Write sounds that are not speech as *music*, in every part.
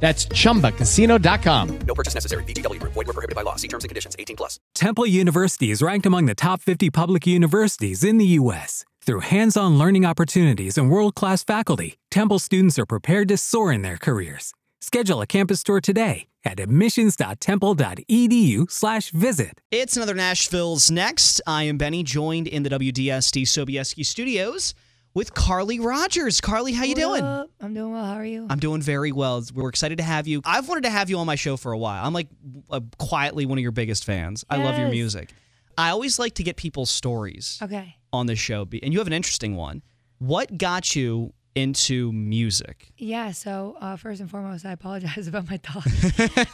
That's chumbacasino.com. No purchase necessary. VGW Group. Void were prohibited by law. See terms and conditions. 18 plus. Temple University is ranked among the top 50 public universities in the U.S. Through hands-on learning opportunities and world-class faculty, Temple students are prepared to soar in their careers. Schedule a campus tour today at admissions.temple.edu slash visit. It's another Nashville's Next. I am Benny, joined in the WDSD Sobieski studios with Carly Rogers. Carly, how you What doing? up? I'm doing well. How are you? I'm doing very well. We're excited to have you. I've wanted to have you on my show for a while. I'm like uh, quietly one of your biggest fans. I love your music. I always like to get people's stories okay. on this show, be- and you have an interesting one. What got you into music? Yeah. So uh, first and foremost, I apologize *laughs* about my dog,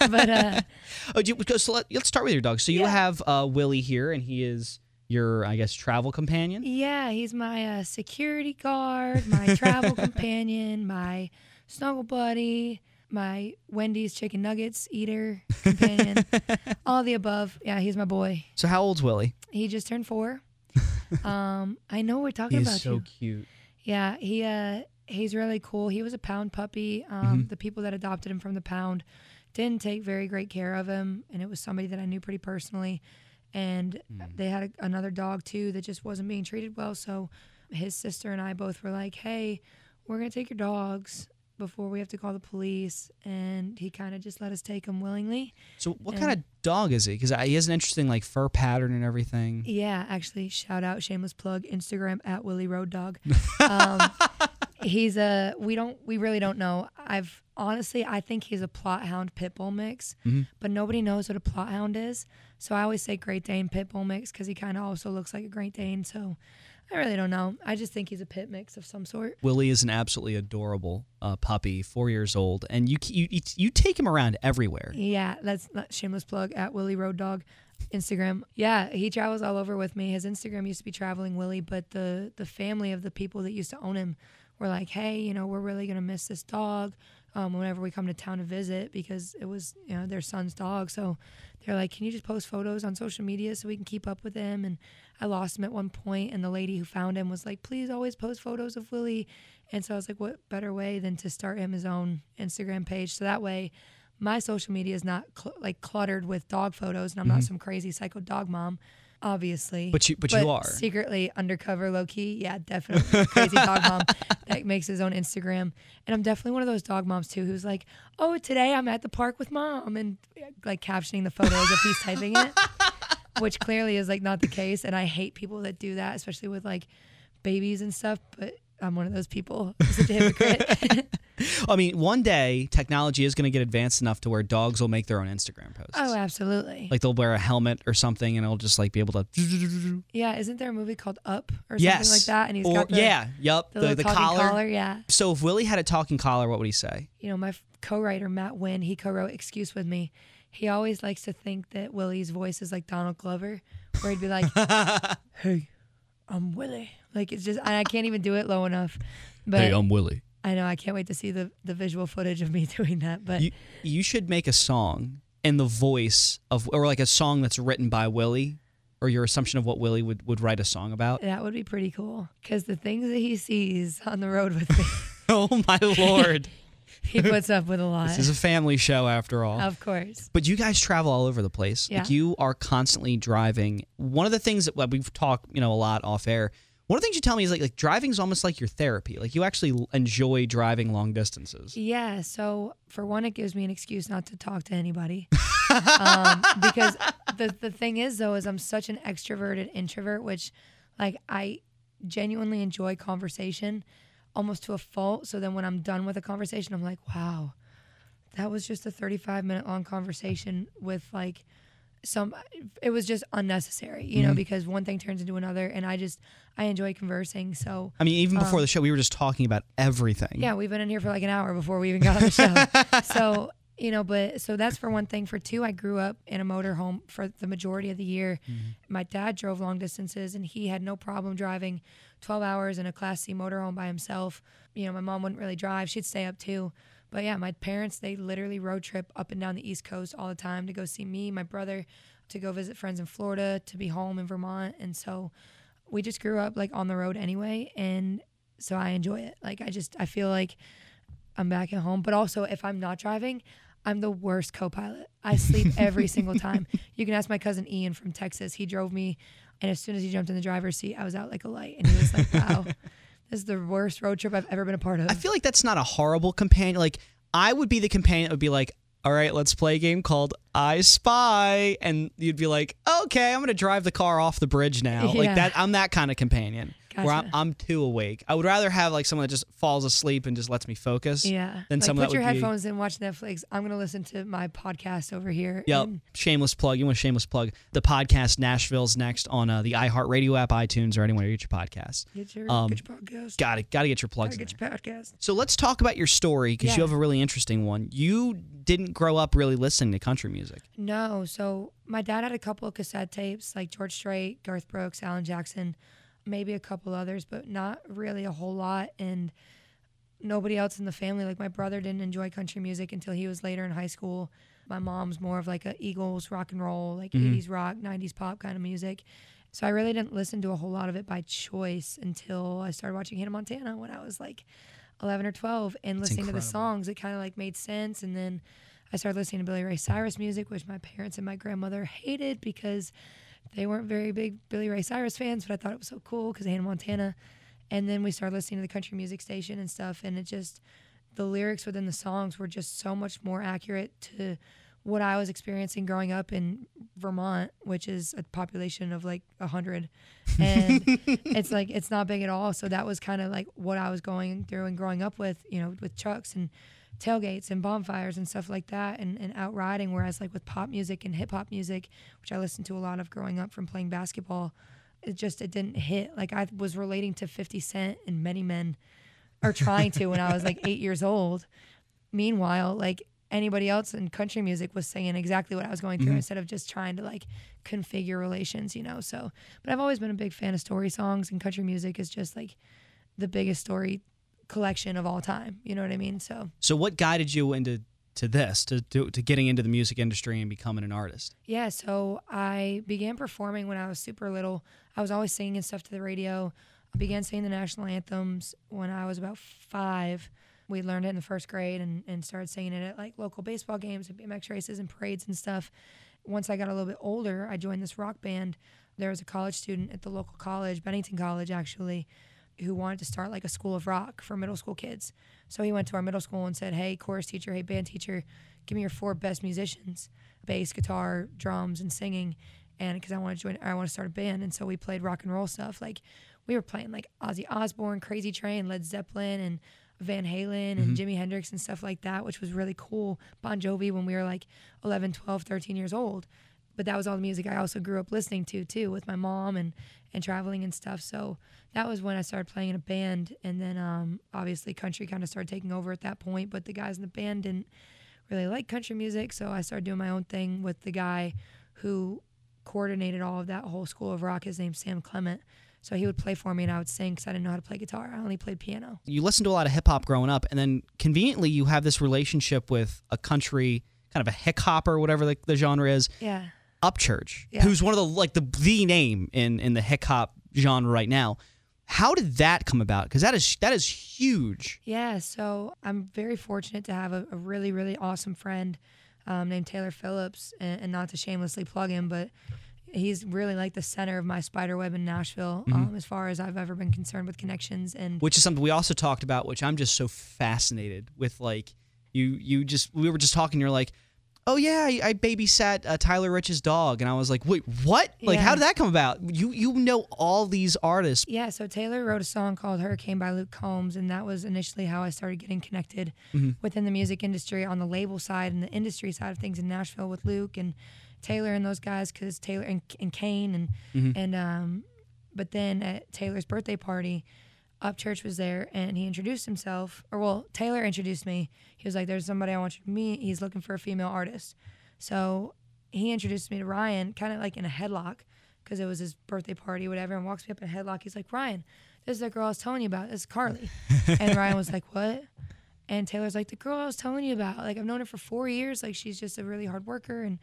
but uh, *laughs* Oh, do you, so let, let's start with your dog. So you Yeah. have uh, Willie here, and he is your, I guess, travel companion. yeah, he's my uh, security guard, my travel *laughs* companion, my snuggle buddy, my Wendy's chicken nuggets eater companion, *laughs* all the above. Yeah, he's my boy. So how old's Willie? He just turned four. *laughs* Um, I know we're talking about you. cute. Yeah, he uh he's really cool. He was a pound puppy. Um Mm-hmm. the people that adopted him from the pound didn't take very great care of him and it was somebody that I knew pretty personally and Mm. they had a, another dog too that just wasn't being treated well, so his sister and I both were like, "Hey, we're going to take your dogs before we have to call the police." And he kind of just let us take them willingly. So what And- kind of dog is he? Because he has an interesting like fur pattern and everything. Yeah, actually, shout out, shameless plug, Instagram at Willie Road Dog. *laughs* Um, he's a we don't we really don't know. I've honestly I think he's a Plott hound pit bull mix, but nobody knows what a Plott hound is. So I always say Great Dane pit bull mix because he kind of also looks like a Great Dane. So I really don't know. I just think he's a pit mix of some sort. Willie is an absolutely adorable uh, puppy, four years old, and you you you- take him around everywhere. Yeah, that's not shameless plug at Willie Road Dog. Instagram. Yeah, he travels all over with me. His Instagram used to be traveling Willie, but the the family of the people that used to own him were like, "Hey, you know, we're really gonna miss this dog um, whenever we come to town to visit because it was you know their son's dog." So they're like, "Can you just post photos on social media so we can keep up with him?" And I lost him at one point, and the lady who found him was like, "Please always post photos of Willie." And so I was like, "What better way than to start him his own Instagram page so that way." my social media is not cl- like cluttered with dog photos and I'm not some crazy psycho dog mom obviously. But you- but you are. secretly undercover low key yeah definitely. Crazy dog *laughs* mom that makes his own Instagram. And I'm definitely one of those dog moms too who's like oh today I'm at the park with mom and like captioning the photos if he's typing it which clearly is like not the case. And I hate people that do that especially with like babies and stuff but I'm one of those people. Such a hypocrite *laughs* *laughs* I mean, one day technology is going to get advanced enough to where dogs will make their own Instagram posts. oh absolutely Like they'll wear a helmet or something, and it'll just like be able to. *laughs* Yeah, isn't there a movie called Up or something Yes, like that? And he's or, got the, yeah, yep, the, the, the talking collar. Yeah, So if Willie had a talking collar, what would he say? you know, my co-writer Matt Wynn, he co-wrote "Excuse with Me." He always likes to think that Willie's voice is like Donald Glover, where he'd be like, *laughs* "Hey, I'm Willie." Like it's just, I can't even do it low enough. But hey, I'm Willie. I know I can't wait to see the the visual footage of me *laughs* doing that. But You you should make a song and the voice of, or like a song that's written by Willie, or your assumption of what Willie would would write a song about. that would be pretty cool because the things that he sees on the road with me, *laughs* oh my *laughs* lord, he puts up with a lot. this is a family show after all. of course. But you guys travel all over the place. Like Yeah. you are constantly driving. One of the things that we've talked, you know, a lot off air. One of the things you tell me is like like driving is almost like your therapy. Like you actually enjoy driving long distances. Yeah. So for one, it gives me an excuse not to talk to anybody. um, *laughs* because the the thing is though, is I'm such an extroverted introvert, which like I genuinely enjoy conversation almost to a fault. So then when I'm done with a conversation, I'm like, wow, that was just a 35 minute long conversation with like some it was just unnecessary you know because one thing turns into another and i just i enjoy conversing so I mean, even before the show, we were just talking about everything. Um, yeah, we've been in here for like an hour before we even got on the show. *laughs* so you know, but so that's for one thing. For two, I grew up in a motor home for the majority of the year. My dad drove long distances and he had no problem driving 12 hours in a Class C motorhome by himself. You know, my mom wouldn't really drive, she'd stay up too. But yeah, my parents, they literally road trip up and down the East Coast all the time to go see me, my brother, to go visit friends in Florida, to be home in Vermont. And so we just grew up like on the road anyway. And so I enjoy it. Like, I just, I feel like I'm back at home. But also, if I'm not driving, I'm the worst co pilot. I sleep *laughs* every single time. You can ask my cousin Ian from Texas. He drove me, and as soon as he jumped in the driver's seat, I was out like a light. And he was like, wow, *laughs* is the worst road trip I've ever been a part of. I feel like that's not a horrible companion. Like I would be the companion that would be like, "All right, let's play a game called I Spy," and you'd be like, "Okay, I'm gonna drive the car off the bridge now." Like that. I'm that kind of companion where I'm, I'm too awake. I would rather have like someone that just falls asleep and just lets me focus. yeah. Than like, someone put that your would be- headphones in, watch Netflix. I'm going to listen to my podcast over here. Yep. and- Shameless plug. You want a shameless plug? The podcast Nashville's next on uh, the iHeartRadio app, iTunes, or anywhere you get your podcasts. Get your, Um, get your podcast. Got it. Got to get your plugs. Gotta in get your podcast. So let's talk about your story because you have a really interesting one. You didn't grow up really listening to country music. No, so my dad had a couple of cassette tapes like George Strait, Garth Brooks, Alan Jackson, maybe a couple others, but not really a whole lot. And nobody else in the family, like my brother, didn't enjoy country music until he was later in high school. My mom's more of like a Eagles rock and roll, like mm-hmm. 80s rock, 90s pop kind of music. So I really didn't listen to a whole lot of it by choice until I started watching Hannah Montana when I was like 11 or 12 and listening to the songs. It kind of like made sense. And then I started listening to Billy Ray Cyrus music, which my parents and my grandmother hated because they weren't very big Billy Ray Cyrus fans, but I thought it was so cool because Hannah Montana. And then we started listening to the country music station and stuff, and it just the lyrics within the songs were just so much more accurate to what I was experiencing growing up in Vermont, which is a population of like a hundred, and *laughs* it's like it's not big at all. So that was kind of like what I was going through and growing up with, you know, with trucks and tailgates and bonfires and stuff like that, and, and out riding. Whereas like with pop music and hip hop music, which I listened to a lot of growing up from playing basketball, it just it didn't hit. Like I was relating to Fifty Cent and Many Men, are trying to when I was like eight years old. Meanwhile, like anybody else in country music was saying exactly what I was going through mm-hmm. instead of just trying to like configure relations, you know. So, but I've always been a big fan of story songs, and country music is just like the biggest story collection of all time. You know what I mean? So, So what guided you into to this, to, to to getting into the music industry and becoming an artist? Yeah, so I began performing when I was super little. I was always singing and stuff to the radio. I began singing the national anthems when I was about five. We learned it in the first grade and, and started singing it at like local baseball games and BMX races and parades and stuff. Once I got a little bit older, I joined this rock band. There was a college student at the local college, Bennington College actually, who wanted to start like a school of rock for middle school kids. So he went to our middle school and said, "Hey, chorus teacher, hey, band teacher, give me your four best musicians: bass, guitar, drums, and singing." And because I want to join, I want to start a band, and so we played rock and roll stuff. Like we were playing like Ozzy Osbourne, Crazy Train, Led Zeppelin, and Van Halen and mm-hmm. Jimi Hendrix and stuff like that, which was really cool. Bon Jovi when we were like 11, 12, 13 years old. But that was all the music I also grew up listening to too with my mom and and traveling and stuff. So that was when I started playing in a band and then um, obviously country kind of started taking over at that point, but the guys in the band didn't really like country music, so I started doing my own thing with the guy who coordinated all of that whole school of rock. His name's Sam Clement. So he would play for me and I would sing because I didn't know how to play guitar. I only played piano. You listened to a lot of hip hop growing up, and then conveniently you have this relationship with a country kind of a hick hop or whatever the, the genre is, Yeah. Upchurch, Yeah. who's one of the like the the name in in the hip hop genre right now. How did that come about? Because that is that is huge. Yeah, so I'm very fortunate to have a, a really, really awesome friend um, named Taylor Phillips, and, and not to shamelessly plug him, but he's really like the center of my spider web in Nashville, um, as far as I've ever been concerned with connections. And which is something we also talked about, which I'm just so fascinated with. Like you, you just we were just talking. You're like, oh yeah, I, I babysat uh, Tyler Rich's dog, and I was like, wait, what? Like, how did that come about? You you know all these artists. yeah, so Taylor wrote a song called Hurricane by Luke Combs, and that was initially how I started getting connected within the music industry on the label side and the industry side of things in Nashville with Luke and Taylor and those guys, because Taylor and, and Kane and and um, but then at Taylor's birthday party, Upchurch was there and he introduced himself, or well, Taylor introduced me. He was like, "There's somebody I want you to meet. He's looking for a female artist." So he introduced me to Ryan, kind of like in a headlock, because it was his birthday party, whatever. And walks me up in a headlock. He's like, "Ryan, this is the girl I was telling you about. This is Carly." *laughs* and Ryan was like, "What?" And Taylor's like, "The girl I was telling you about. Like I've known her for four years. Like she's just a really hard worker, and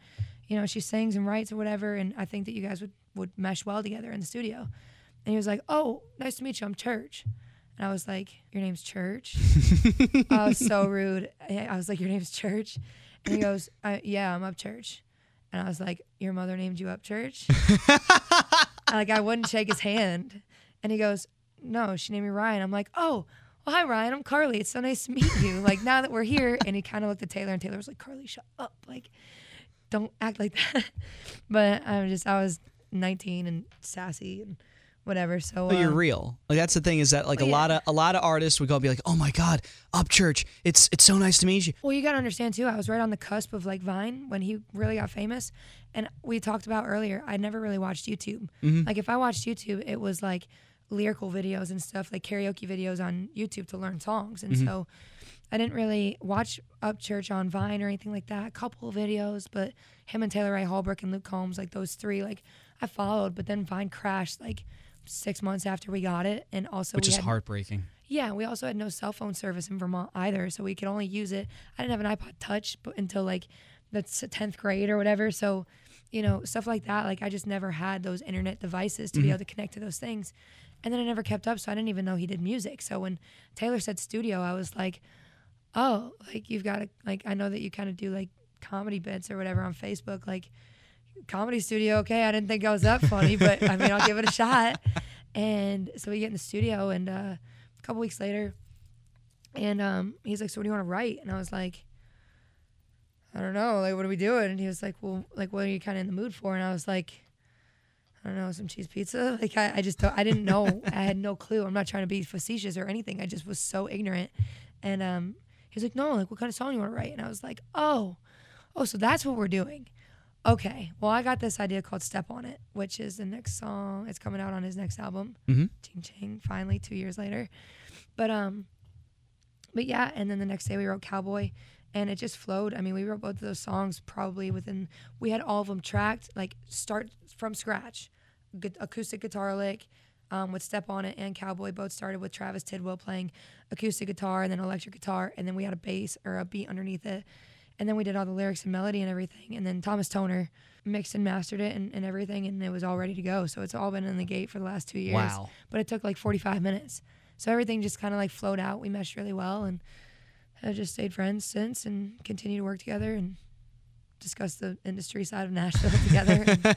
you know she sings and writes or whatever. And I think that you guys would would mesh well together in the studio." And he was like, "Oh, nice to meet you. I'm Church." And I was like, "Your name's Church." I was so *laughs* rude. I was like, "Your name's Church," and he goes, I, "Yeah, I'm up Church." And I was like, "Your mother named you up Church?" *laughs* like I wouldn't shake his hand, and he goes, "No, she named me Ryan." I'm like, "Oh." Well, hi Ryan, I'm Carly. It's so nice to meet you. Like now that we're here, and he kind of looked at Taylor, and Taylor was like, "Carly, shut up! Like, don't act like that." *laughs* but I'm just, I was 19 and sassy and whatever. So But you're um, real. Like that's the thing is that like a Oh, yeah. lot of a lot of artists would go and be like, "Oh my God, Upchurch, it's it's so nice to meet you." Well, you got to understand too. I was right on the cusp of like Vine when he really got famous, and we talked about earlier. I never really watched YouTube. Like if I watched YouTube, it was like lyrical videos and stuff, like karaoke videos on YouTube to learn songs, and so I didn't really watch Upchurch on Vine or anything like that. A couple of videos, but him and Taylor Ray Holbrook and Luke Combs, like those three, like I followed. But then Vine crashed like six months after we got it, and also Which is had, heartbreaking. yeah, we also had no cell phone service in Vermont either, so we could only use it. I didn't have an iPod Touch but until like the tenth grade or whatever. So, you know, stuff like that. Like I just never had those internet devices to be mm-hmm. able to connect to those things, and then I never kept up, so I didn't even know he did music. So when Taylor said studio, I was like, oh, like you've got to like I know that you kind of do like comedy bits or whatever on Facebook, like comedy studio. Okay, I didn't think I was that funny, but I mean, I'll give it a shot. And so we get in the studio, and uh, a couple weeks later, and um, he's like, "So what do you want to write?" And I was like, "I don't know. Like, what are we doing?" And he was like, "Well, like, what are you kind of in the mood for?" And I was like. I don't know, some cheese pizza. *laughs* Like I, I just don't, I didn't know. I had no clue. I'm not trying to be facetious or anything. I just was so ignorant. And um, he was like, "No, like what kind of song you want to write?" And I was like, "Oh, oh, so that's what we're doing." Okay. Well, I got this idea called "Step on It," which is the next song. It's coming out on his next album. Mhm. Ching ching. Finally, two years later. But um, but yeah. And then the next day we wrote "Cowboy." And it just flowed. I mean, we wrote both of those songs probably within. We had all of them tracked, like start from scratch, Gu- acoustic guitar lick, um, with Step on It and Cowboy both started with Travis Tidwell playing acoustic guitar and then electric guitar, and then we had a bass or a beat underneath it. And then we did all the lyrics and melody and everything. And then Thomas Toner mixed and mastered it and, and everything, and it was all ready to go. So it's all been in the gate for the last two years. Wow. But it took like 45 minutes. So everything just kind of like flowed out. We meshed really well and have just stayed friends since and continue to work together and discuss the industry side of Nashville *laughs* together.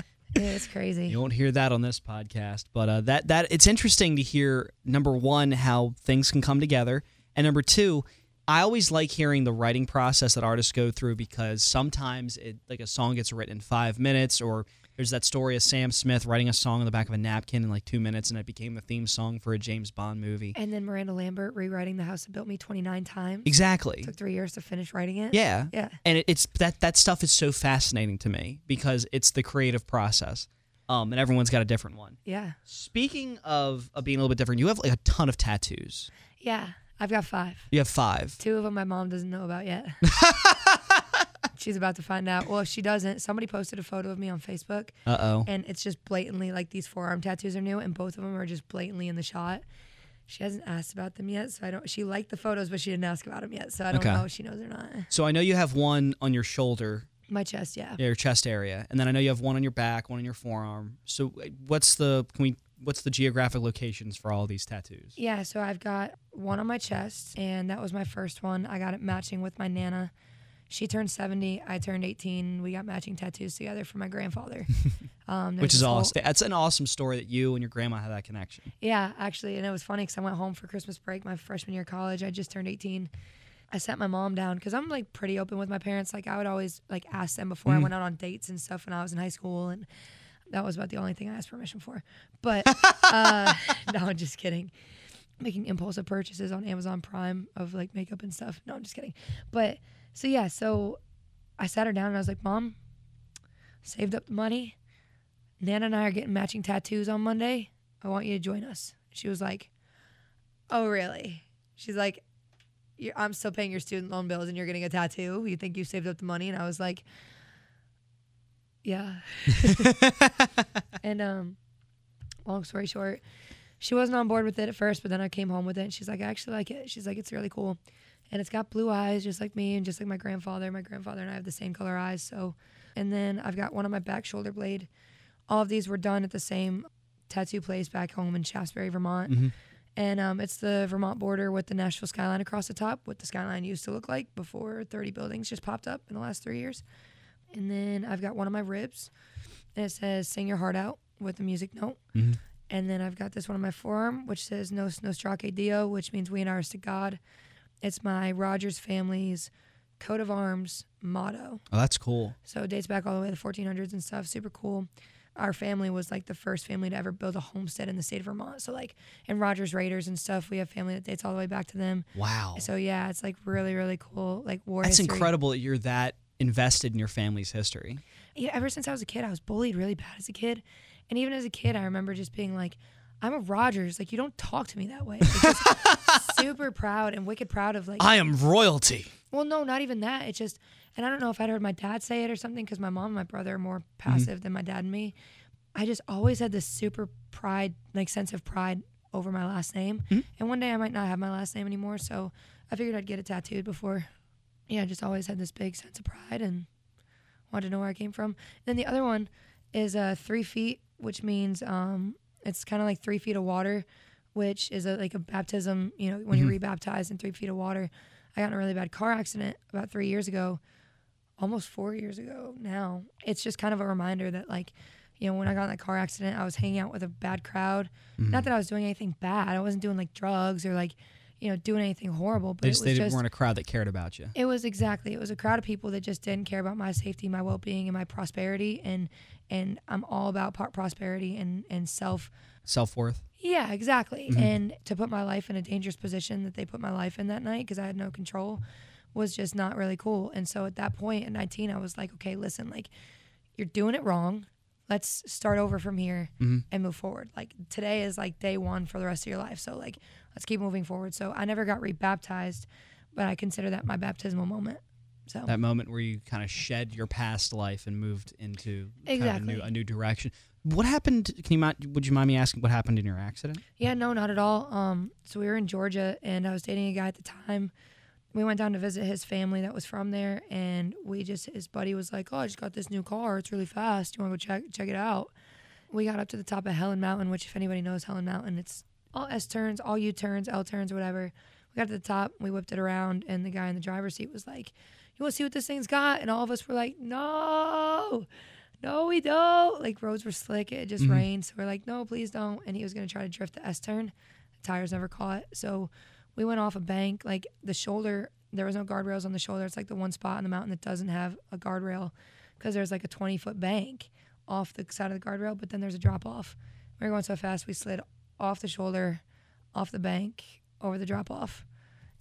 *laughs* And yeah, it's crazy. You won't hear that on this podcast, but uh, that that it's interesting to hear. Number one, how things can come together, and number two, I always like hearing the writing process that artists go through because sometimes it like a song gets written in five minutes, or there's that story of Sam Smith writing a song on the back of a napkin in like two minutes, and it became the theme song for a James Bond movie. And then Miranda Lambert rewriting The House That Built Me 29 times. Exactly. Took three years to finish writing it. Yeah. Yeah. And it, it's that that stuff is so fascinating to me because it's the creative process. Um, and everyone's got a different one. Yeah. Speaking of, of being a little bit different, you have like a ton of tattoos. Yeah. I've got five. You have five. Two of them my mom doesn't know about yet. *laughs* She's about to find out. Well, if she doesn't, somebody posted a photo of me on Facebook, Uh oh. and it's just blatantly like these forearm tattoos are new, and both of them are just blatantly in the shot. She hasn't asked about them yet, so I don't. She liked the photos, but she didn't ask about them yet, so I don't Okay. know if she knows or not. So I know you have one on your shoulder, My chest, yeah. yeah, your chest area, and then I know you have one on your back, one on your forearm. So uh, what's the can we what's the geographic locations for all these tattoos? Yeah, so I've got one on my chest, and that was my first one. I got it matching with my Nana. She turned 70, I turned 18. We got matching tattoos together for my grandfather. *laughs* Um, Which is awesome. That's an awesome story that you and your grandma had that connection. Yeah, actually, and it was funny because I went home for Christmas break my freshman year of college. I just turned 18. I sat my mom down because I'm like pretty open with my parents. Like I would always like ask them before I went out on dates and stuff when I was in high school, and that was about the only thing I asked permission for. But *laughs* uh, *laughs* no, I'm just kidding. Making impulsive purchases on Amazon Prime of like makeup and stuff. No, I'm just kidding. But so yeah, so I sat her down and I was like, Mom, saved up the money. Nana and I are getting matching tattoos on Monday. I want you to join us. She was like, "Oh, really?" She's like, you're, "I'm still paying your student loan bills, and you're getting a tattoo. You think you saved up the money?" And I was like, "Yeah." *laughs* and um, long story short, she wasn't on board with it at first, but then I came home with it, and she's like, "I actually like it." She's like, "It's really cool." And it's got blue eyes, just like me, and just like my grandfather. My grandfather and I have the same color eyes. So, and then I've got one on my back shoulder blade. All of these were done at the same tattoo place back home in Shaftsbury, Vermont. And um, it's the Vermont border with the Nashville skyline across the top, what the skyline used to look like before 30 buildings just popped up in the last three years. And then I've got one on my ribs, and it says "Sing Your Heart Out" with a music note. And then I've got this one on my forearm, which says "Nos Nostraque Deo," which means "We and ours to God." It's my Rogers family's coat of arms motto. Oh, that's cool. So it dates back all the way to the 1400s and stuff. Super cool. Our family was like the first family to ever build a homestead in the state of Vermont. So like in Rogers Raiders and stuff, we have family that dates all the way back to them. Wow. So yeah, it's like really really cool. Like war. That's history. incredible that you're that invested in your family's history. Yeah, ever since I was a kid, I was bullied really bad as a kid, and even as a kid, I remember just being like, "I'm a Rogers. Like you don't talk to me that way." *laughs* Super proud and wicked proud of like. I am royalty. Well, no, not even that. It's just, and I don't know if I'd heard my dad say it or something because my mom and my brother are more passive than my dad and me. I just always had this super pride, like sense of pride over my last name. And one day I might not have my last name anymore. So I figured I'd get it tattooed before. Yeah, I just always had this big sense of pride and wanted to know where I came from. then the other one is uh, three feet, which means um, it's kind of like three feet of water, which is a, like a baptism, you know, when you're rebaptized in three feet of water. I got in a really bad car accident about three years ago, almost four years ago now. It's just kind of a reminder that, like, you know, when I got in that car accident, I was hanging out with a bad crowd. Not that I was doing anything bad. I wasn't doing like drugs or like, you know, doing anything horrible. But They it just, was they just weren't a crowd that cared about you. it was exactly. It was a crowd of people that just didn't care about my safety, my well-being, and my prosperity. And and I'm all about pro- prosperity and and self. Self worth. Yeah, exactly. Mm-hmm. And to put my life in a dangerous position that they put my life in that night because I had no control was just not really cool. And so at that point at 19, I was like, okay, listen, like you're doing it wrong. Let's start over from here mm-hmm. and move forward. Like today is like day one for the rest of your life. So like let's keep moving forward. So I never got rebaptized, but I consider that my baptismal moment. So That moment where you kind of shed your past life and moved into kind of a Exactly. new, a new direction. What happened? Can you mind? Would you mind me asking what happened in your accident? Yeah, no, not at all. Um, so we were in Georgia, and I was dating a guy at the time. We went down to visit his family that was from there, and we just his buddy was like, "Oh, I just got this new car. It's really fast. You want to go check check it out?" We got up to the top of Helen Mountain, which if anybody knows Helen Mountain, it's all S turns, all U turns, L turns, whatever. We got to the top, we whipped it around, and the guy in the driver's seat was like, "You want to see what this thing's got?" And all of us were like, "No." No, we don't. Like roads were slick. It just mm-hmm. rained. So we're like, no, please don't. And he was gonna try to drift the S turn. The tires never caught. So we went off a bank. Like the shoulder, there was no guardrails on the shoulder. It's like the one spot on the mountain that doesn't have a guardrail because there's like a 20 foot bank off the side of the guardrail, but then there's a drop off. We were going so fast, we slid off the shoulder, off the bank, over the drop off,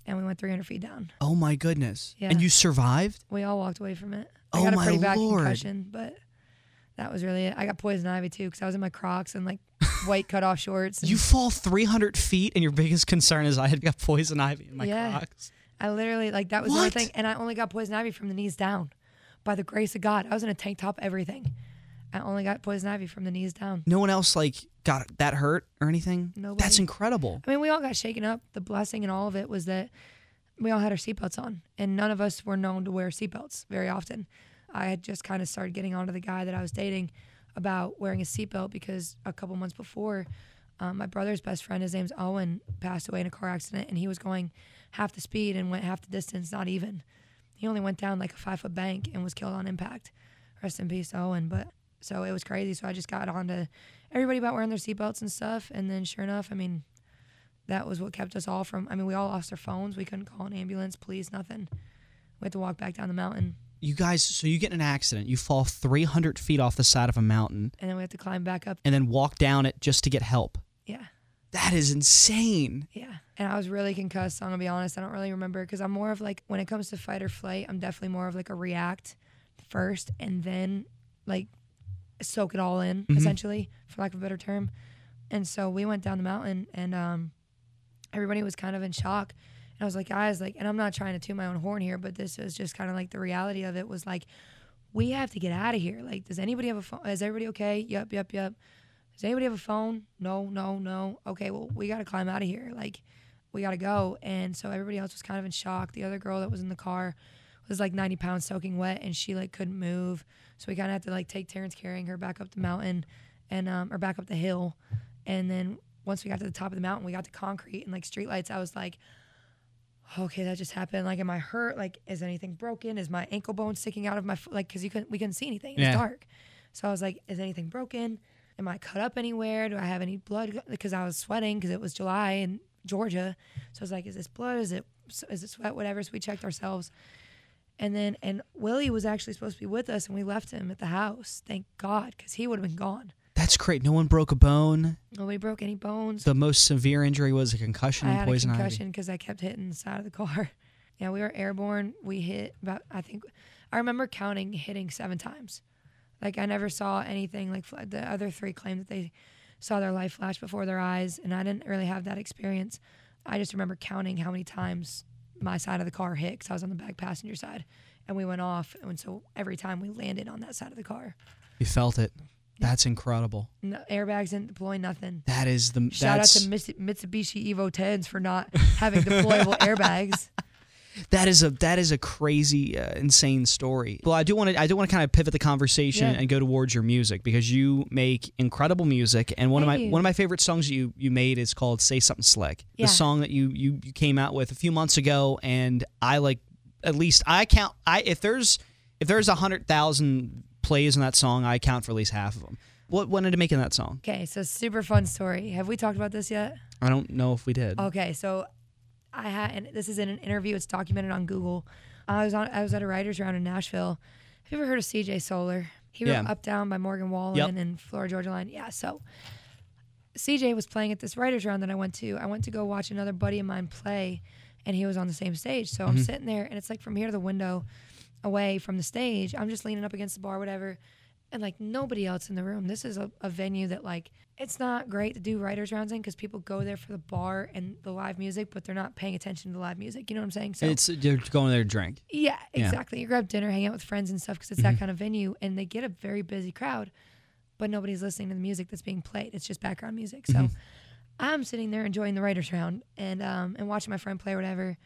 and we went 300 feet down. Oh my goodness! Yeah. And you survived? We all walked away from it. I Oh got a pretty bad Lord. concussion, but that was really it. I got poison ivy too because I was in my Crocs and like *laughs* white cut off shorts. You fall 300 feet, and your biggest concern is I had got poison ivy in my Yeah. Crocs. I literally like that was the only thing, and I only got poison ivy from the knees down, by the grace of God. I was in a tank top, everything. I only got poison ivy from the knees down. No one else like got that hurt or anything. Nobody. That's incredible. I mean, we all got shaken up. The blessing in all of it was that we all had our seatbelts on, and none of us were known to wear seatbelts very often. I had just kind of started getting onto the guy that I was dating about wearing a seatbelt because a couple months before, um, my brother's best friend, his name's Owen, passed away in a car accident, and he was going half the speed and went half the distance, not even. He only went down like a five foot bank and was killed on impact. Rest in peace, Owen. But so it was crazy. So I just got on to everybody about wearing their seatbelts and stuff. And then sure enough, I mean, that was what kept us all from. I mean, we all lost our phones. We couldn't call an ambulance, police, nothing. We had to walk back down the mountain, You guys, so you get in an accident, you fall 300 feet off the side of a mountain, and then we have to climb back up. and then walk down it just to get help. Yeah, That is insane. yeah. And I was really concussed. I'm gonna be honest. I don't really remember because I'm more of like when it comes to fight or flight, I'm definitely more of like a react first, and then like soak it all in, essentially, for lack of a better term. And so we went down the mountain, and um, everybody was kind of in shock. And I was like, guys, like, and I'm not trying to toot my own horn here, but this is just kind of like the reality of it was like, we have to get out of here. Like, does anybody have a phone? Is everybody okay? Yep, yep, yep. Does anybody have a phone? No, no, no. Okay, well, we got to climb out of here. Like, we got to go. And so everybody else was kind of in shock. The other girl that was in the car was like 90 pounds soaking wet and she like couldn't move. So we kind of had to like take Terrence carrying her back up the mountain and, um, or back up the hill. And then once we got to the top of the mountain, we got to concrete and like streetlights. I was like, okay, that just happened. Like, am I hurt? Like, is anything broken? Is my ankle bone sticking out of my foot? Like, cause you couldn't, we couldn't see anything. It was Yeah. dark. So I was like, is anything broken? Am I cut up anywhere? Do I have any blood? Because I was sweating because it was July in Georgia. So I was like, is this blood? Is it, is it sweat? Whatever. So we checked ourselves. And then, and Willie was actually supposed to be with us and we left him at the house. Thank God. Cause he would have been gone. That's great. No one broke a bone. Nobody broke any bones. The most severe injury was a concussion I and had a poison ivy. concussion because I kept hitting the side of the car. *laughs* Yeah, we were airborne. We hit about, I think, I remember counting hitting seven times. Like, I never saw anything like the other three claimed that they saw their life flash before their eyes, and I didn't really have that experience. I just remember counting how many times my side of the car hit because I was on the back passenger side, and we went off. And so every time we landed on that side of the car, You felt it. That's incredible. no, airbags didn't deploy, nothing. That is the Shout out to Mitsubishi Evo 10s for not having deployable *laughs* airbags. That is a that is a crazy uh, insane story. Well, I do want to I do want to kind of pivot the conversation Yeah. and go towards your music because you make incredible music and one of my you. one of my favorite songs you you made is called Say Something Slick. Yeah. The song that you you you came out with a few months ago and I like at least I count I if there's if there's a hundred thousand plays in that song I count for at least half of them. What went into making that song? Okay, so super fun story. Have we talked about this yet? I don't know if we did. Okay, so I had, and this is in an interview. It's documented on Google. I was on, I was at a writers' round in Nashville. Have you ever heard of C.J. Solar? He wrote Yeah. "Up Down" by Morgan Wallen Yep. and Florida Georgia Line. Yeah, so CJ was playing at this writers' round that I went to. I went to go watch another buddy of mine play, and he was on the same stage. So I'm mm-hmm. sitting there, and it's like from here to the window, away from the stage. I'm just leaning up against the bar, whatever, and like nobody else in the room. This is a, a venue that like it's not great to do writers' rounds in because people go there for the bar and the live music, but they're not paying attention to the live music. You know what I'm saying? So It's you're going there to drink. yeah, Yeah. Mm-hmm. exactly. You grab dinner, hang out with friends and stuff because it's that kind of venue, and they get a very busy crowd, but nobody's listening to the music that's being played. It's just background music. So Mm-hmm. I'm sitting there enjoying the writers' round and um, and watching my friend play or whatever.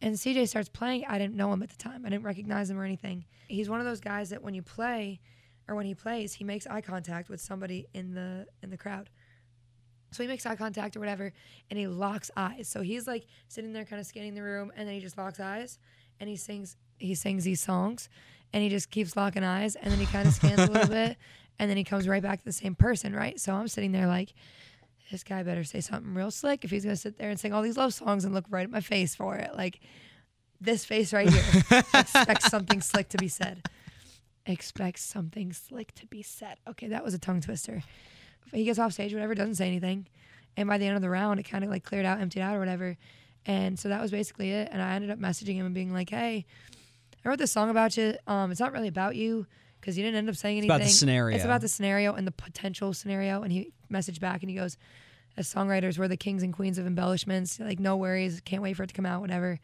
And CJ starts playing. I didn't know him at the time. I didn't recognize him or anything. He's one of those guys that when you play, or when he plays, he makes eye contact with somebody in the in the crowd. So he makes eye contact or whatever, and he locks eyes. So he's like sitting there, kind of scanning the room, and then he just locks eyes, and he sings. He sings these songs, and he just keeps locking eyes, and then he kind of scans a little bit, *laughs* and then he comes right back to the same person, right? So I'm sitting there like, this guy better say something real slick if he's gonna sit there and sing all these love songs and look right at my face for it. Like this face right here expects *laughs* something slick to be said. Expects something slick to be said. Okay, that was a tongue twister. He gets off stage, whatever, doesn't say anything, and by the end of the round, it kind of like cleared out, emptied out, or whatever. And so that was basically it. And I ended up messaging him and being like, "Hey, I wrote this song about you. Um, it's not really about you." Because you didn't end up saying anything. about the scenario. It's about the scenario and the potential scenario. And he messaged back and he goes, as songwriters, we're the kings and queens of embellishments. Like, no worries. Can't wait for it to come out, whatever.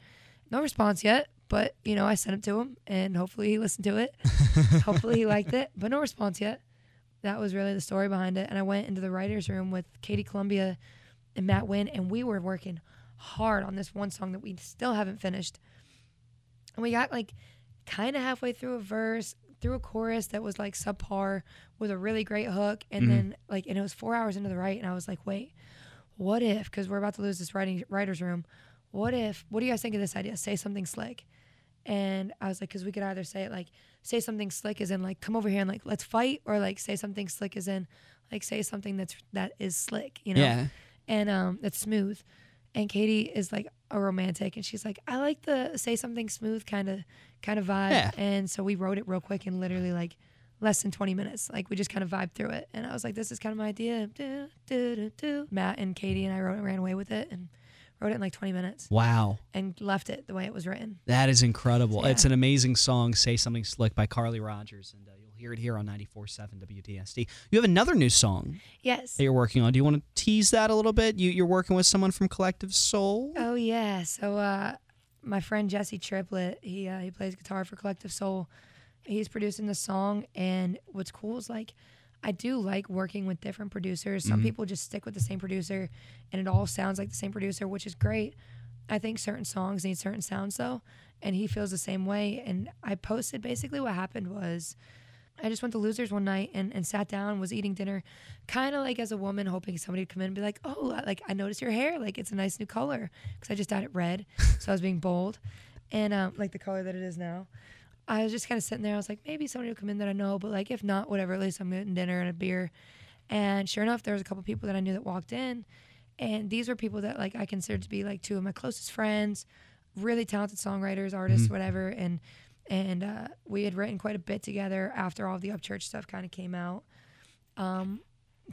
No response yet, but, you know, I sent it to him and hopefully he listened to it. *laughs* hopefully he liked it, but no response yet. That was really the story behind it. And I went into the writer's room with Katie Columbia and Matt Wynn, and we were working hard on this one song that we still haven't finished. And we got like kind of halfway through a verse, through a chorus that was like subpar with a really great hook. And mm-hmm. then like, and it was four hours into the write. And I was like, wait, what if, because we're about to lose this writing writer's room. What if, what do you guys think of this idea? Say something slick. And I was like, because we could either say it like, say something slick as in like, come over here and like, let's fight, or like say something slick as in like, say something that's, that is slick, you know? Yeah. and um, that's smooth. And Katie is like a romantic, and she's like, I like the say something smooth kind of kind of vibe. Yeah. And so we wrote it real quick and literally like less than 20 minutes. Like we just kind of vibed through it, and I was like, this is kind of my idea. Do, do, do, do. Matt and Katie and I wrote it, ran away with it, and wrote it in like 20 minutes, Wow. and left it the way it was written. That is incredible. Yeah. It's an amazing song, Say Something Slick by Carly Rogers. And uh, you'll hear it here on 94.7 WDSD. You have another new song Yes. that you're working on. Do you want to tease that a little bit? You, you're working with someone from Collective Soul. Oh yeah. So uh, my friend Jesse Triplett, he uh, he plays guitar for Collective Soul. He's producing the song, and what's cool is like, I do like working with different producers. Some people just stick with the same producer, and it all sounds like the same producer, which is great. I think certain songs need certain sounds though, and he feels the same way. And I posted basically what happened was. I just went to Losers one night and, and sat down, was eating dinner, kind of like as a woman, hoping somebody would come in and be like, oh, like I noticed your hair, like it's a nice new color, because I just dyed it red, *laughs* so I was being bold, and um, like the color that it is now. I was just kind of sitting there. I was like, maybe somebody will come in that I know, but like if not, whatever. At least I'm getting dinner and a beer. And sure enough, there was a couple people that I knew that walked in, and these were people that like I considered to be like two of my closest friends, really talented songwriters, artists, whatever. And and uh, we had written quite a bit together after all the Upchurch stuff kind of came out. Um,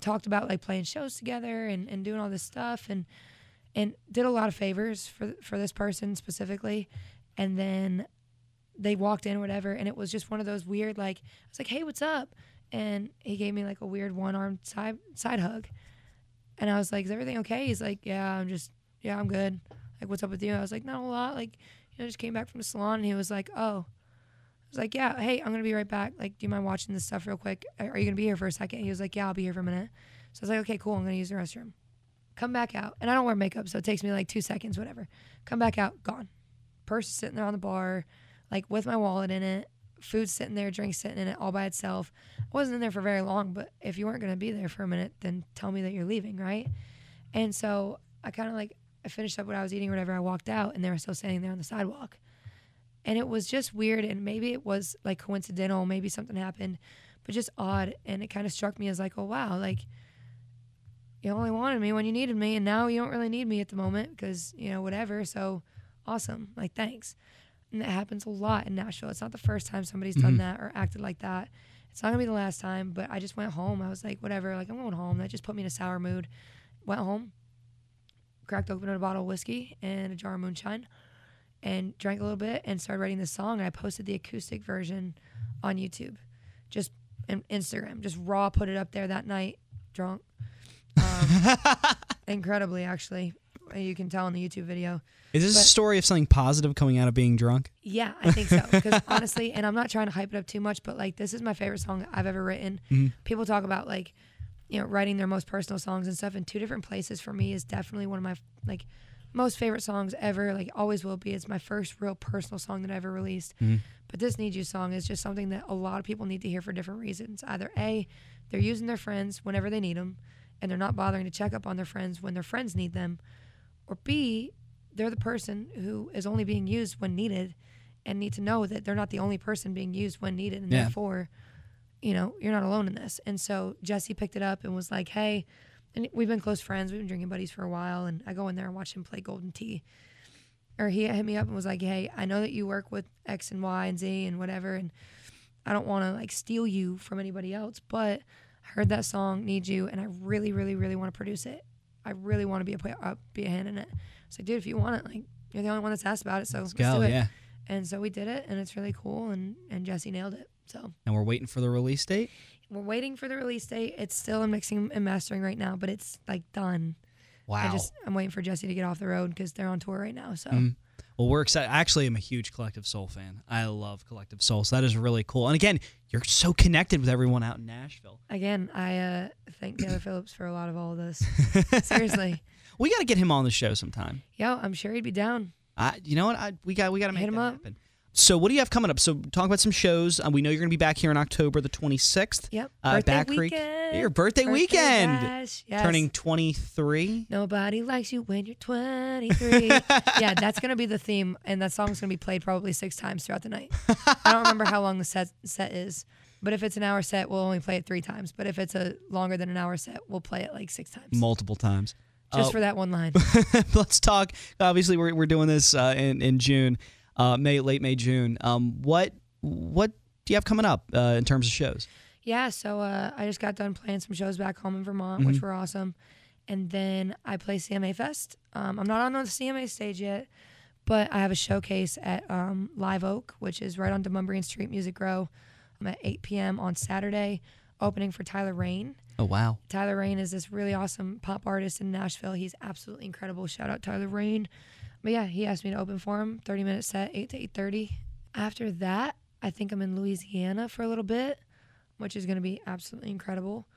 talked about like playing shows together and, and doing all this stuff and and did a lot of favors for for this person specifically. And then they walked in, or whatever, and it was just one of those weird like I was like, "Hey, what's up?" And he gave me like a weird one armed side side hug, and I was like, "Is everything okay?" He's like, "Yeah, I'm just yeah, I'm good." Like, what's up with you? I was like, "Not a lot." Like, you know, just came back from the salon, and he was like, "Oh." I was like, "Yeah, hey, I'm gonna be right back. Like, do you mind watching this stuff real quick? Are you gonna be here for a second? He was like, "Yeah, I'll be here for a minute." So I was like, "Okay, cool. I'm gonna use the restroom." Come back out, and I don't wear makeup, so it takes me like two seconds, whatever. Come back out, gone. Purse sitting there on the bar, like with my wallet in it. Food sitting there, drinks sitting in it, all by itself. I wasn't in there for very long, but if you weren't gonna be there for a minute, then tell me that you're leaving, right? And so I kind of like I finished up what I was eating, or whatever. I walked out, and they were still standing there on the sidewalk and it was just weird and maybe it was like coincidental maybe something happened but just odd and it kind of struck me as like oh wow like you only wanted me when you needed me and now you don't really need me at the moment because you know whatever so awesome like thanks and that happens a lot in nashville. It's not the first time somebody's done that or acted like that. It's not gonna be the last time but i just went home. I was like whatever like i'm going home. That just put me in a sour mood. Went home cracked open a bottle of whiskey and a jar of moonshine and drank a little bit and started writing this song. And I posted the acoustic version on YouTube, just in Instagram, just raw. Put it up there that night, drunk, um, *laughs* incredibly actually. You can tell in the YouTube video. Is this a story of something positive coming out of being drunk? Yeah, I think so. Because *laughs* honestly, and I'm not trying to hype it up too much, but like this is my favorite song I've ever written. Mm-hmm. People talk about like, you know, writing their most personal songs and stuff in two different places. For me, is definitely one of my like most favorite songs ever. Like always will be. It's my first real personal song that I ever released. Mm-hmm. But this "Need You" song is just something that a lot of people need to hear for different reasons. Either a, they're using their friends whenever they need them, and they're not bothering to check up on their friends when their friends need them, or b, they're the person who is only being used when needed and need to know that they're not the only person being used when needed and Yeah. therefore you know you're not alone in this. And so jesse picked it up and was like hey and we've been close friends we've been drinking buddies for a while and i go in there and watch him play Golden Tee or he hit me up and was like hey i know that you work with x and y and z and whatever and i don't want to like steal you from anybody else but i heard that song need you and i really really really want to produce it i really want to be a play, uh, be a hand in it it's like dude if you want it like you're the only one that's asked about it so let's, Go, do it yeah. and so we did it and it's really cool and and jesse nailed it so And we're waiting for the release date. we're waiting for the release date it's still in mixing and mastering right now but it's like done Wow. i just i'm waiting for jesse to get off the road because they're on tour right now so Mm. Well, we're excited. I actually am a huge Collective Soul fan. I love Collective Soul, so that is really cool. And again, you're so connected with everyone out in Nashville. again i uh thank *coughs* taylor phillips for a lot of all of this *laughs* seriously We got to get him on the show sometime. yo i'm sure he'd be down I, you know what? I, we got we got to make Hit him happen. So, what do you have coming up? So, talk about some shows. Uh, we know you're going to be back here in October the 26th. yep Uh, birthday Back Creek. weekend Your birthday weekend. bash. Yes. Turning 23. Nobody likes you when you're 23. *laughs* yeah, that's gonna be the theme, and that song's gonna be played probably six times throughout the night. I don't remember how long the set set is, but if it's an hour set, we'll only play it three times. But if it's a longer than an hour set, we'll play it like six times, Multiple times. just Uh, for that one line. *laughs* let's talk. Obviously, we're, we're doing this uh, in in June, uh, May late May June. Um, what what do you have coming up uh, in terms of shows? Yeah, so uh, I just got done playing some shows back home in Vermont, Mm-hmm. which were awesome. And then I play CMA Fest. Um, I'm not on the CMA stage yet, but I have a showcase at um, Live Oak, which is right on Demonbreun Street, Music Row. I'm at 8 p.m. on Saturday, opening for Tyler Rain. Oh wow. Tyler Rain is this really awesome pop artist in Nashville. He's absolutely incredible. Shout out Tyler Rain. But yeah, he asked me to open for him. 30 minute set, 8 to 8:30. After that, I think I'm in Louisiana for a little bit, which is going to be absolutely incredible.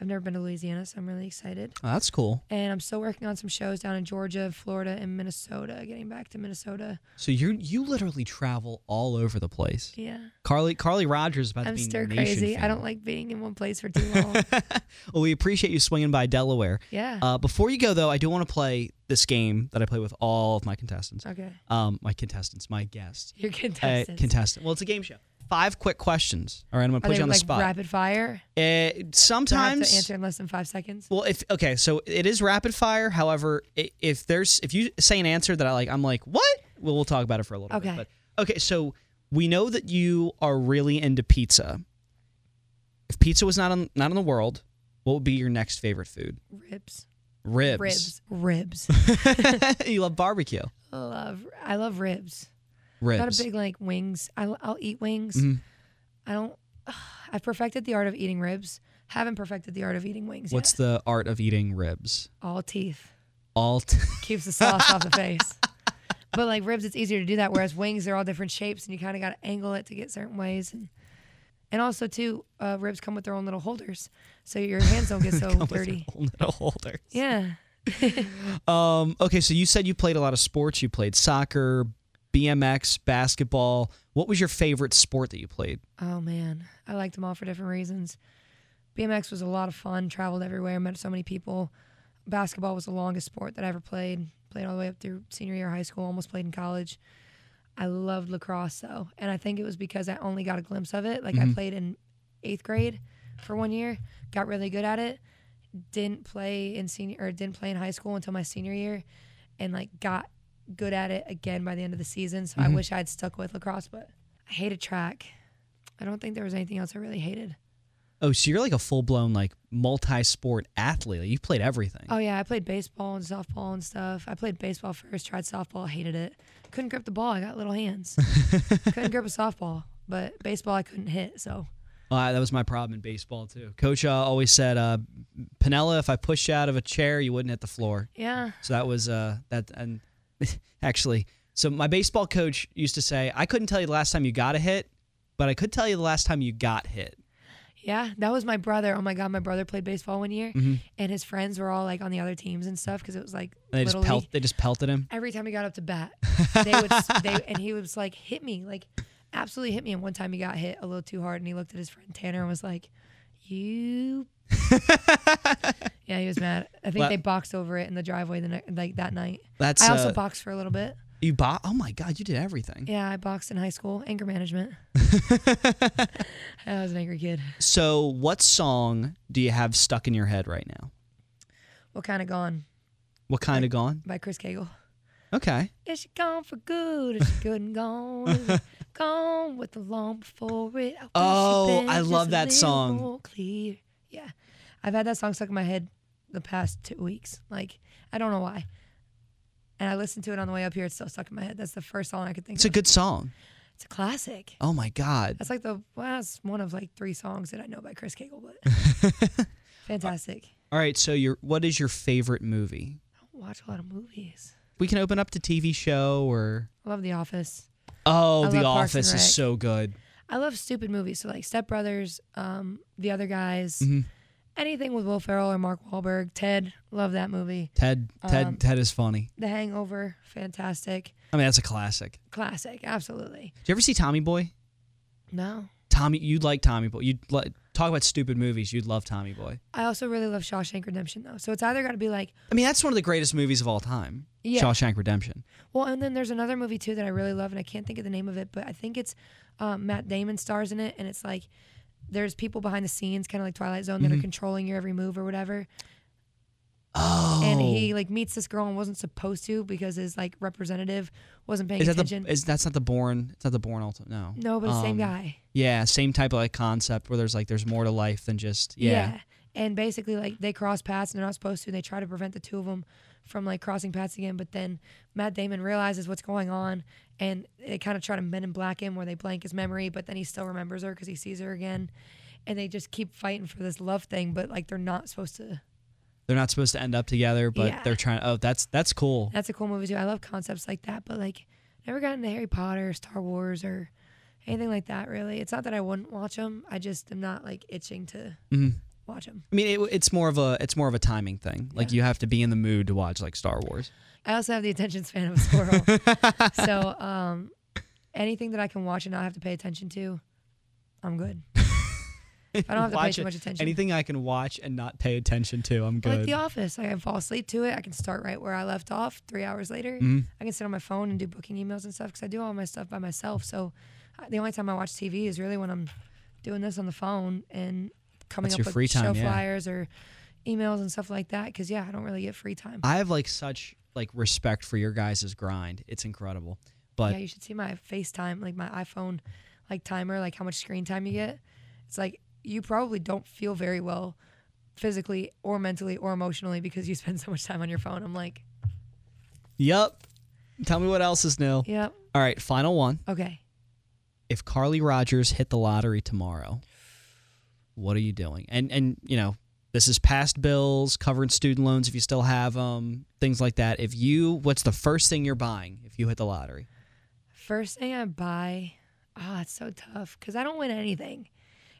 I've never been to Louisiana, so I'm really excited. Oh, that's cool. And I'm still working on some shows down in Georgia, Florida, and Minnesota. Getting back to Minnesota. So you you literally travel all over the place. Yeah. Carly Carly Rogers is about I'm to be stir crazy. I don't like being in one place for too long. *laughs* well, we appreciate you swinging by Delaware. yeah. Uh, before you go, though, I do want to play this game that I play with all of my contestants. okay. Um, my contestants, my guests. Your Uh, contestants. contestant. Well, it's a game show. Five quick questions. All right, I'm gonna put you on the like spot. rapid fire? Uh, Do I have sometimes to answer in less than five seconds? Well, if okay, so it is rapid fire. However, i- if there's if you say an answer that I like, I'm like, what? Well, we'll talk about it for a little Okay. bit. But okay, so we know that you are really into pizza. If pizza was not on not in the world, what would be your next favorite food? Ribs. Ribs. Ribs. Ribs. *laughs* *laughs* you love barbecue. I love. I love ribs. Ribs. Not a big like wings. I, will eat wings. Mhm. I don't. *sighs* I've perfected the art of eating ribs. Haven't perfected the art of eating wings What's yet. the art of eating ribs? All teeth All t- *laughs* keeps the sauce off the face. But like ribs, it's easier to do that. Whereas wings, they're all different shapes, and you kind of got to angle it to get certain ways. And and also too, uh, ribs come with their own little holders, so your hands don't get *laughs* so dirty. little holders. Yeah. *laughs* Um, okay, so you said you played a lot of sports. You played soccer, BMX, basketball. What was your favorite sport that you played? Oh man, I liked them all for different reasons. BMX was a lot of fun. Traveled everywhere, met so many people. Basketball was the longest sport that I ever played. Played all the way up through senior year of high school. Almost played in college. I loved lacrosse though, and I think it was because I only got a glimpse of it. Like I mm-hmm. played in eighth grade for one year, got really good at it. Didn't play in senior or didn't play in high school until my senior year, and like got good at it again by the end of the season. So I wish I'd stuck with lacrosse, but I hated track. I don't think there was anything else I really hated. Oh, so you're like a full blown like multi sport athlete. You played everything. Oh yeah, I played baseball and softball and stuff. I played baseball first, tried softball, hated it. Couldn't grip the ball. I got little hands. *laughs* couldn't grip a softball, but baseball I couldn't hit. So Uh, that was my problem in baseball too. Coach uh, always said, uh, "Pinella, if I pushed you out of a chair, you wouldn't hit the floor." yeah, So that was uh, that. And *laughs* actually, so my baseball coach used to say, "I couldn't tell you the last time you got a hit, but I could tell you the last time you got hit." yeah, that was my brother. Oh my god, my brother played baseball one year, mm-hmm. and his friends were all like on the other teams and stuff because it was like they just pelt. They just pelted him. Every time he got up to bat, *laughs* they would they and he was like hit me like absolutely hit me. And one time he got hit a little too hard, and he looked at his friend Tanner and was like, "You." *laughs* yeah, he was mad. I think Well- they boxed over it in the driveway the ne- like that night. That's I also uh, boxed for a little bit. you bought. Oh my god, you did everything. Yeah, I boxed in high school, anger management. *laughs* I was an angry kid. So, what song do you have stuck in your head right now? What kind of gone What kind of gone? by Chris Cagle? Okay. Is she gone for good? Is she good and gone? Is it *laughs* gone with the long before it? I wish Oh, been I just love a that little song. more Clear. Yeah, I've had that song stuck in my head the past two weeks. Like I don't know why. And I listened to it on the way up here. It's still stuck in my head. That's the first song I could think of. It's a good song. It's a classic. Oh my god. That's like the last one of like three songs that I know by Chris Cagle, but *laughs* fantastic. All right. So, your what is your favorite movie? I don't watch a lot of movies. We can open up to TV show or. I love The Office. Oh, I The love Parks and Office is Rec. so good. I love stupid movies, so like Step Brothers, um, The Other Guys, Mhm. anything with Will Ferrell or Mark Wahlberg. Ted, love that movie. Ted. Ted. Um, Ted is funny. The Hangover, fantastic, I mean, that's a classic. classic, absolutely. Did you ever see Tommy Boy? No, Tommy, you'd like Tommy Boy. You'd like, talk about stupid movies. You'd love Tommy Boy. I also really love Shawshank Redemption though. So it's either got to be like, I mean, that's one of the greatest movies of all time. Yeah. Shawshank Redemption. well, and then there's another movie too that I really love, and I can't think of the name of it, but I think it's um, Matt Damon stars in it, and it's like there's people behind the scenes, kind of like Twilight Zone, that are controlling your every move or whatever. Oh. And he like meets this girl and wasn't supposed to because his like representative wasn't paying is that attention. the? Is that's not the Bourne? It's not the Bourne Ultimate. No. no, but the same Um, guy. Yeah, same type of like concept where there's like there's more to life than just yeah. and basically like they cross paths and they're not supposed to. And they try to prevent the two of them from like crossing paths again. But then Matt Damon realizes what's going on, and they kind of try to Men in Black him, where they blank his memory, but then he still remembers her because he sees her again. And they just keep fighting for this love thing, but like they're not supposed to. They're not supposed to end up together, but Yeah. they're trying. Oh, that's that's cool. That's a cool movie too. I love concepts like that, but like never got into Harry Potter, Star Wars, or anything like that. Really, it's not that I wouldn't watch them. I just am not like itching to Mhm. watch them. I mean, it, it's more of a it's more of a timing thing. Like you have to be in the mood to watch like Star Wars. I also have the attention span of a squirrel, *laughs* so um, anything that I can watch and not have to pay attention to, I'm good. I don't have to pay too much attention. Anything I can watch and not pay attention to, I'm good. Like. The Office, I can fall asleep to it. I can start right where I left off. Three hours later, Mhm. I can sit on my phone and do booking emails and stuff because I do all my stuff by myself. So uh, the only time I watch TV is really when I'm doing this on the phone and coming That's up with free time, show yeah. flyers or emails and stuff like that. Because yeah, I don't really get free time. I have like such like respect for your guys' grind. It's incredible. But yeah, you should see my FaceTime, like my iPhone, like timer, like how much screen time you get. It's like you probably don't feel very well physically or mentally or emotionally because you spend *laughs* so much time on your phone. I'm like, yep. Tell me what else is new. yep, All right, final one. okay. If Carly Rogers hit the lottery tomorrow, what are you doing? And and you know, this is past bills, covering student loans if you still have them, things like that. If you, what's the first thing you're buying if you hit the lottery? First thing I buy, oh, it's so tough because I don't win anything.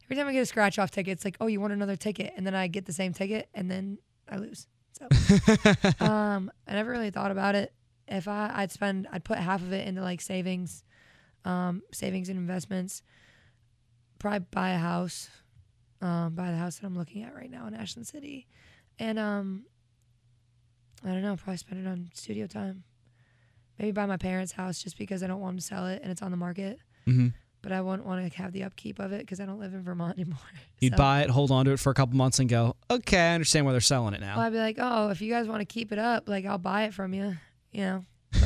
Every time I get a scratch off ticket, it's like, oh, you want another ticket, and then I get the same ticket, and then I lose. So, *laughs* um, I never really thought about it. If I, I'd spend, I'd put half of it into like savings, um, savings and investments. Probably buy a house, um, buy the house that I'm looking at right now in Ashland City, and um, I don't know, probably spend it on studio time. Maybe buy my parents' house just because I don't want them to sell it and it's on the market. Mm-hmm. But I wouldn't want to have the upkeep of it because I don't live in Vermont *laughs* anymore. You'd So- buy it, hold on to it for a couple months, and go, okay, I understand why they're selling it now. Well, I'd be like, oh, if you guys want to keep it up, like I'll buy it from you. You know. *laughs*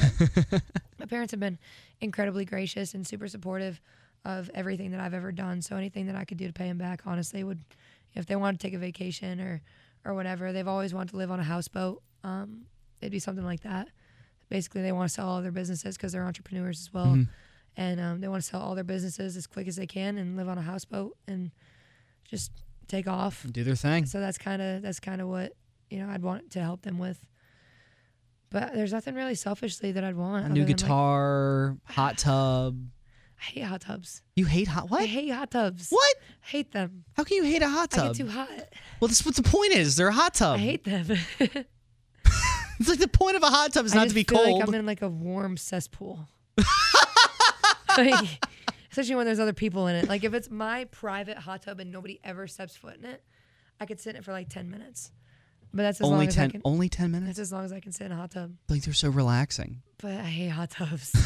My parents have been incredibly gracious and super supportive of everything that I've ever done. So anything that I could do to pay them back, honestly, would if they want to take a vacation or or whatever. They've always wanted to live on a houseboat. Um, it'd be something like that. Basically, they want to sell all their businesses because they're entrepreneurs as well, Mhm. And um, they want to sell all their businesses as quick as they can and live on a houseboat and just take off. Do their thing. So that's kind of that's kind of what you know I'd want to help them with. But there's nothing really selfishly that I'd want. A new than, like, guitar, hot tub. I hate hot tubs. You hate hot what? I hate hot tubs. What? I hate them. How can you hate a hot tub? I get too hot. well, that's what the point is. They're a hot tub. I hate them. *laughs* *laughs* It's like the point of a hot tub is I not to be feel cold. Like I'm in like a warm cesspool. *laughs* *laughs* Like, especially when there's other people in it. Like if it's my private hot tub and nobody ever steps foot in it, I could sit in it for like ten minutes. But that's as only long as I ten. can. Only ten minutes. That's as long as I can sit in a hot tub. Like they're so relaxing. But I hate hot tubs. *laughs*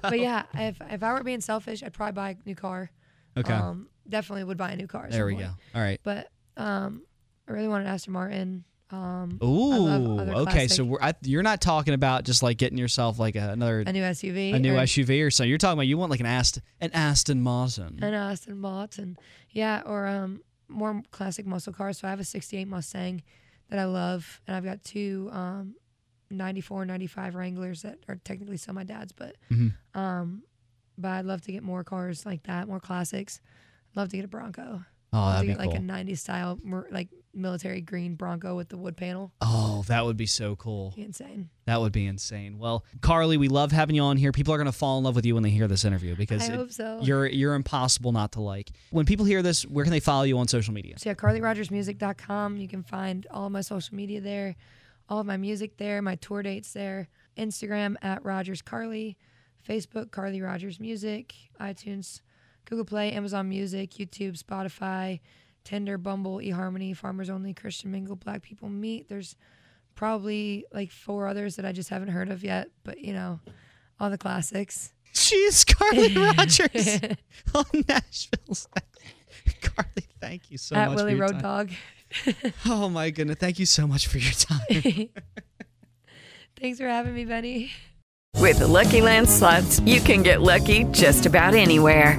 But yeah, if if I were being selfish, I'd probably buy a new car. Okay. Um, definitely would buy a new car. there we point. go. All right. But um, I really wanted an Aston Martin. Um, Ooh. Okay. So we're, I, you're not talking about just like getting yourself like a, another a new SUV. a new or SUV or so. You're talking about you want like an Aston an Aston Martin. An Aston Martin. Yeah, or um, more classic muscle cars. So I have a 68 Mustang that I love, and I've got two um, 94, 95 Wranglers that are technically still my dad's, but Mhm. um, but I'd love to get more cars like that, more classics. I'd love to get a Bronco. Oh, that'd be get like cool. a 90s style, like military green Bronco with the wood panel. Oh, that would be so cool. Be insane. That would be insane. Well, Carly, we love having you on here. People are going to fall in love with you when they hear this interview because I it- hope so. you're you're impossible not to like. When people hear this, where can they follow you on social media? So yeah, CarlyRogersMusic.com. You can find all of my social media there, all of my music there, my tour dates there. Instagram at Rogers Carly, Facebook Carly Rogers Music, iTunes, Google Play, Amazon Music, YouTube, Spotify, Tinder, Bumble, eHarmony, Farmers Only, Christian Mingle, Black People Meet. There's probably like four others that I just haven't heard of yet, but you know, all the classics. She's Carly *laughs* Rogers *laughs* on Nashville's. Carly, thank you so at much. Willie Road time. Dog. Oh my goodness, thank you so much for your time. *laughs* Thanks for having me, Benny. With the Lucky Land slots, you can get lucky just about anywhere.